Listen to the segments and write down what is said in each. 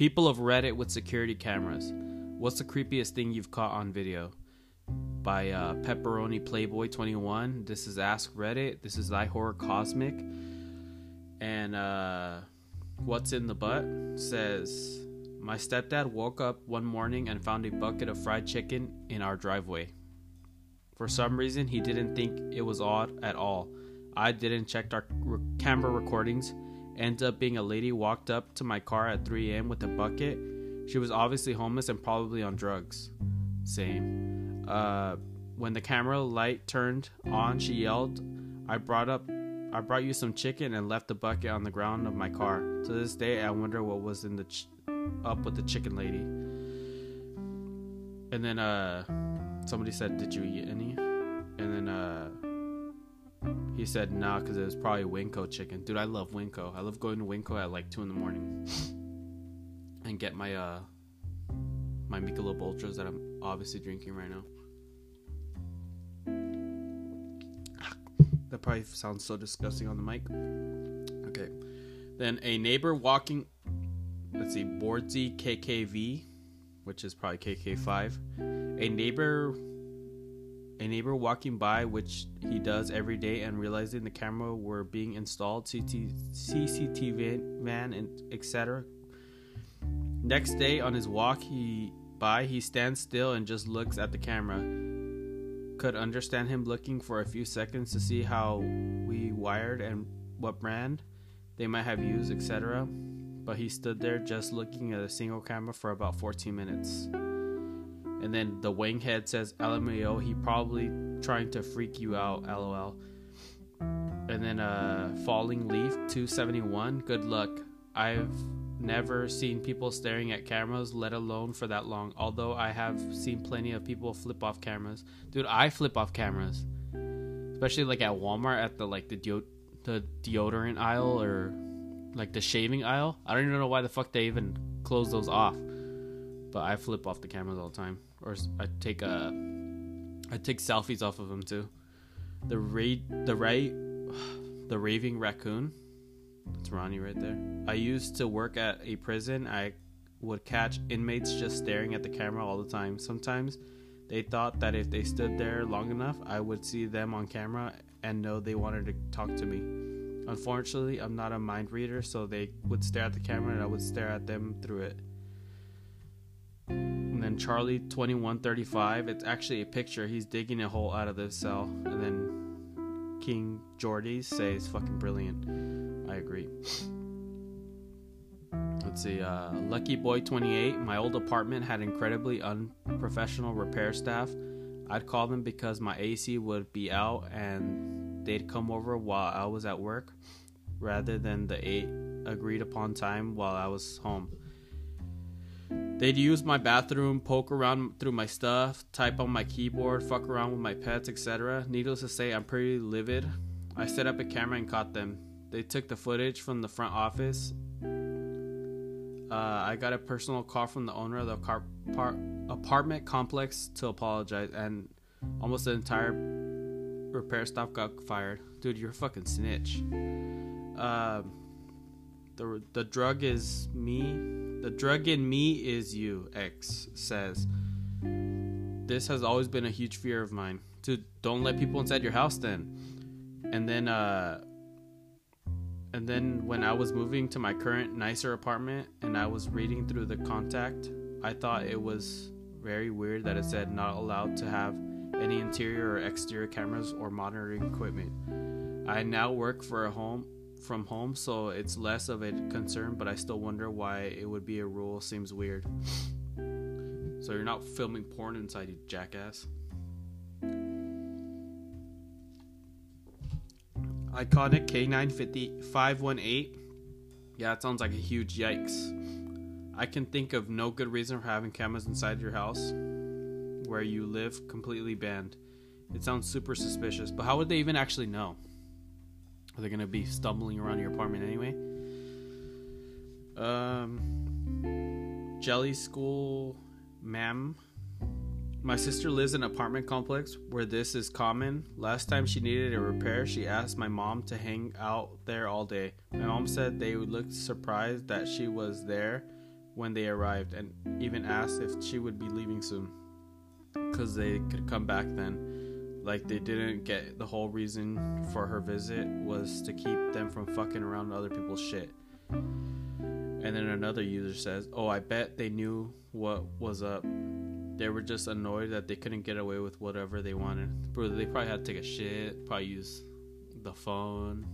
People of Reddit with security cameras. What's the creepiest thing you've caught on video? By uh, Pepperoni Playboy 21. This is Ask Reddit. This is Thy Horror Cosmic. And uh, What's in the Butt says My stepdad woke up one morning and found a bucket of fried chicken in our driveway. For some reason, he didn't think it was odd at all. I didn't check our re- camera recordings. Ended up being a lady walked up to my car at 3 a.m. with a bucket. She was obviously homeless and probably on drugs. Same. Uh, when the camera light turned on, she yelled, "I brought up, I brought you some chicken and left the bucket on the ground of my car." To this day, I wonder what was in the ch- up with the chicken lady. And then uh, somebody said, "Did you eat any?" And then uh, he said, "Nah, because it was probably Winco chicken." Dude, I love Winco. I love going to Winco at like two in the morning and get my uh my Michelob Ultras that I'm obviously drinking right now. That probably sounds so disgusting on the mic. Okay. Then a neighbor walking let's see, Boardsy KKV, which is probably KK5. A neighbor a neighbor walking by, which he does every day, and realizing the camera were being installed, CCTV van, and etc. Next day on his walk, he by he stands still and just looks at the camera. Could understand him looking for a few seconds to see how we wired and what brand they might have used, etc. But he stood there just looking at a single camera for about 14 minutes. And then the winghead says, LMAO, he probably trying to freak you out, lol. And then uh Falling Leaf 271, good luck. I've never seen people staring at cameras, let alone for that long. Although I have seen plenty of people flip off cameras. Dude, I flip off cameras. Especially like at Walmart at the like the the deodorant aisle or like the shaving aisle. I don't even know why the fuck they even close those off. But I flip off the cameras all the time or I take a I take selfies off of them too. The ra- the right the raving raccoon. That's Ronnie right there. I used to work at a prison. I would catch inmates just staring at the camera all the time. Sometimes they thought that if they stood there long enough, I would see them on camera and know they wanted to talk to me. Unfortunately, I'm not a mind reader, so they would stare at the camera and I would stare at them through it. Charlie 2135, it's actually a picture. He's digging a hole out of the cell. And then King Jordy says fucking brilliant. I agree. Let's see, uh, Lucky Boy 28. My old apartment had incredibly unprofessional repair staff. I'd call them because my AC would be out and they'd come over while I was at work rather than the eight agreed upon time while I was home. They'd use my bathroom, poke around through my stuff, type on my keyboard, fuck around with my pets, etc. Needless to say, I'm pretty livid. I set up a camera and caught them. They took the footage from the front office. Uh, I got a personal call from the owner of the car- par- apartment complex to apologize, and almost the entire repair staff got fired. Dude, you're a fucking snitch. Uh, the the drug is me. The drug in me is you. X says. This has always been a huge fear of mine. Dude, don't let people inside your house then. And then uh and then when I was moving to my current nicer apartment and I was reading through the contact, I thought it was very weird that it said not allowed to have any interior or exterior cameras or monitoring equipment. I now work for a home from home, so it's less of a concern, but I still wonder why it would be a rule. Seems weird. So you're not filming porn inside, you jackass. Iconic K950 518. Yeah, it sounds like a huge yikes. I can think of no good reason for having cameras inside your house where you live completely banned. It sounds super suspicious, but how would they even actually know? Are they going to be stumbling around your apartment anyway? Um, Jelly School, ma'am. My sister lives in an apartment complex where this is common. Last time she needed a repair, she asked my mom to hang out there all day. My mom said they would look surprised that she was there, when they arrived and even asked if she would be leaving soon because they could come back then. Like they didn't get the whole reason for her visit was to keep them from fucking around other people's shit. And then another user says, "Oh, I bet they knew what was up. They were just annoyed that they couldn't get away with whatever they wanted. Bro, they probably had to take a shit, probably use the phone,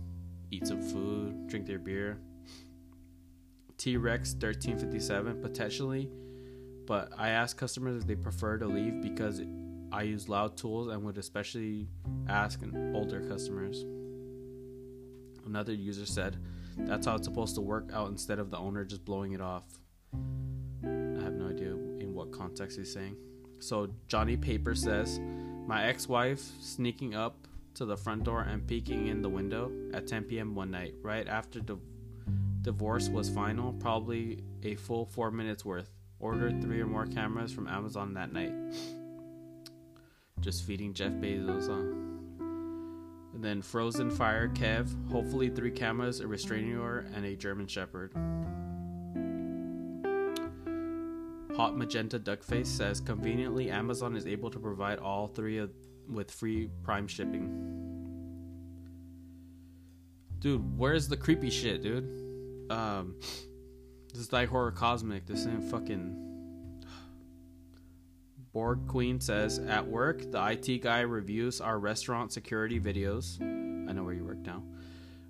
eat some food, drink their beer." T Rex 1357 potentially, but I ask customers if they prefer to leave because I use loud tools and would especially ask older customers. Another user said, That's how it's supposed to work out instead of the owner just blowing it off. I have no idea in what context he's saying. So Johnny Paper says, My ex wife sneaking up to the front door and peeking in the window at 10 p.m. one night, right after the divorce was final, probably a full four minutes worth. Ordered three or more cameras from Amazon that night. Just feeding Jeff Bezos, huh? And then Frozen Fire Kev, hopefully three cameras, a restraining order, and a German Shepherd. Hot Magenta Duckface says conveniently Amazon is able to provide all three with free Prime shipping. Dude, where's the creepy shit, dude? Um, this is like horror cosmic. This ain't fucking. Borg Queen says at work, the IT guy reviews our restaurant security videos. I know where you work now.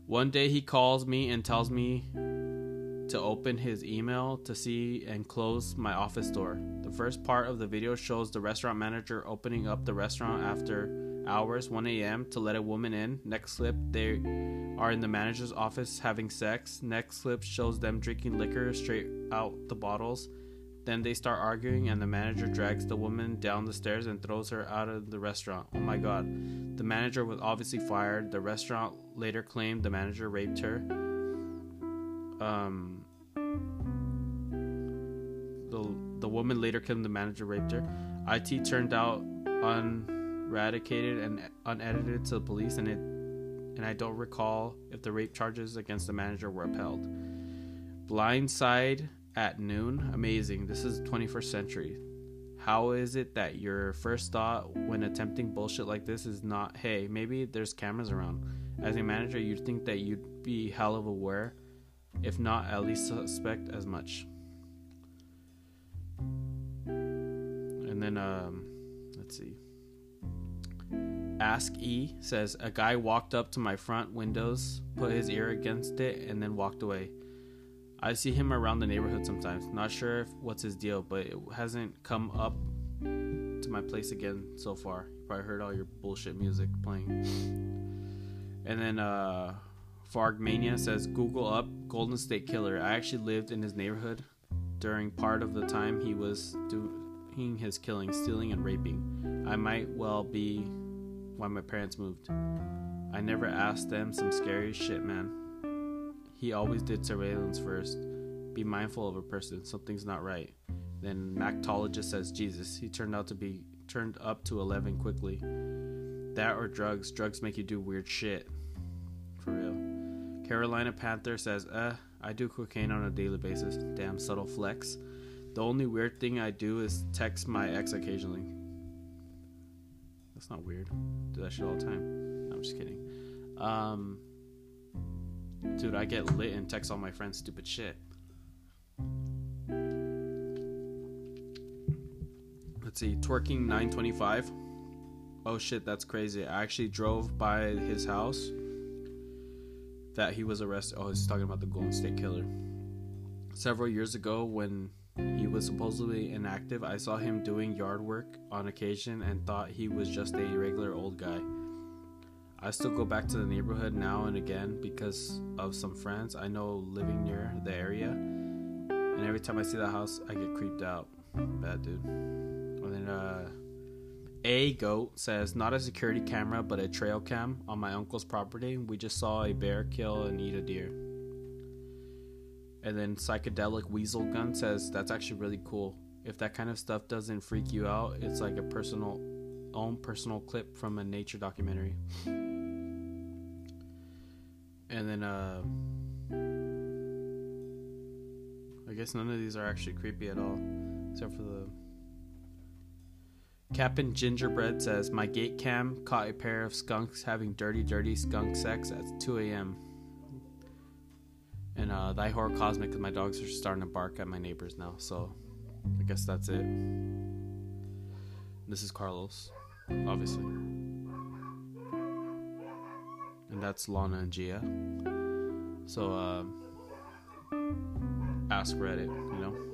One day he calls me and tells me to open his email to see and close my office door. The first part of the video shows the restaurant manager opening up the restaurant after hours, 1 a.m., to let a woman in. Next clip, they are in the manager's office having sex. Next clip shows them drinking liquor straight out the bottles. Then they start arguing, and the manager drags the woman down the stairs and throws her out of the restaurant. Oh my god. The manager was obviously fired. The restaurant later claimed the manager raped her. Um, the, the woman later claimed the manager raped her. IT turned out un eradicated and unedited to the police, and it and I don't recall if the rape charges against the manager were upheld. Blindside at noon, amazing. This is 21st century. How is it that your first thought when attempting bullshit like this is not, hey, maybe there's cameras around? As a manager, you'd think that you'd be hell of aware, if not at least suspect as much. And then, um, let's see. Ask E says a guy walked up to my front windows, put his ear against it, and then walked away. I see him around the neighborhood sometimes. Not sure if, what's his deal, but it hasn't come up to my place again so far. You probably heard all your bullshit music playing. And then uh Fargmania says Google up Golden State Killer. I actually lived in his neighborhood during part of the time he was doing his killing, stealing, and raping. I might well be why my parents moved. I never asked them some scary shit, man. He always did surveillance first. Be mindful of a person, something's not right. Then Mactologist says Jesus. He turned out to be turned up to 11 quickly. That or drugs. Drugs make you do weird shit. For real. Carolina Panther says, uh, I do cocaine on a daily basis. Damn subtle flex. The only weird thing I do is text my ex occasionally. That's not weird. Do that shit all the time. No, I'm just kidding. Um, dude, I get lit and text all my friends stupid shit. Let's see, twerking 925. Oh shit, that's crazy. I actually drove by his house that he was arrested. Oh, he's talking about the Golden State Killer. Several years ago, when he was supposedly inactive. I saw him doing yard work on occasion and thought he was just a regular old guy. I still go back to the neighborhood now and again because of some friends I know living near the area. And every time I see the house, I get creeped out. Bad dude. And then, uh, a goat says not a security camera but a trail cam on my uncle's property. We just saw a bear kill and eat a deer. And then Psychedelic Weasel Gun says that's actually really cool. If that kind of stuff doesn't freak you out, it's like a personal own personal clip from a nature documentary. And then uh I guess none of these are actually creepy at all, except for the. Captain Gingerbread says, My gate cam caught a pair of skunks having dirty, dirty skunk sex at 2 a.m. And uh, Thy Horror Cosmic, because my dogs are starting to bark at my neighbors now, so I guess that's it. This is Carlos, obviously. And that's Lana and Gia. So, uh, ask Reddit, you know?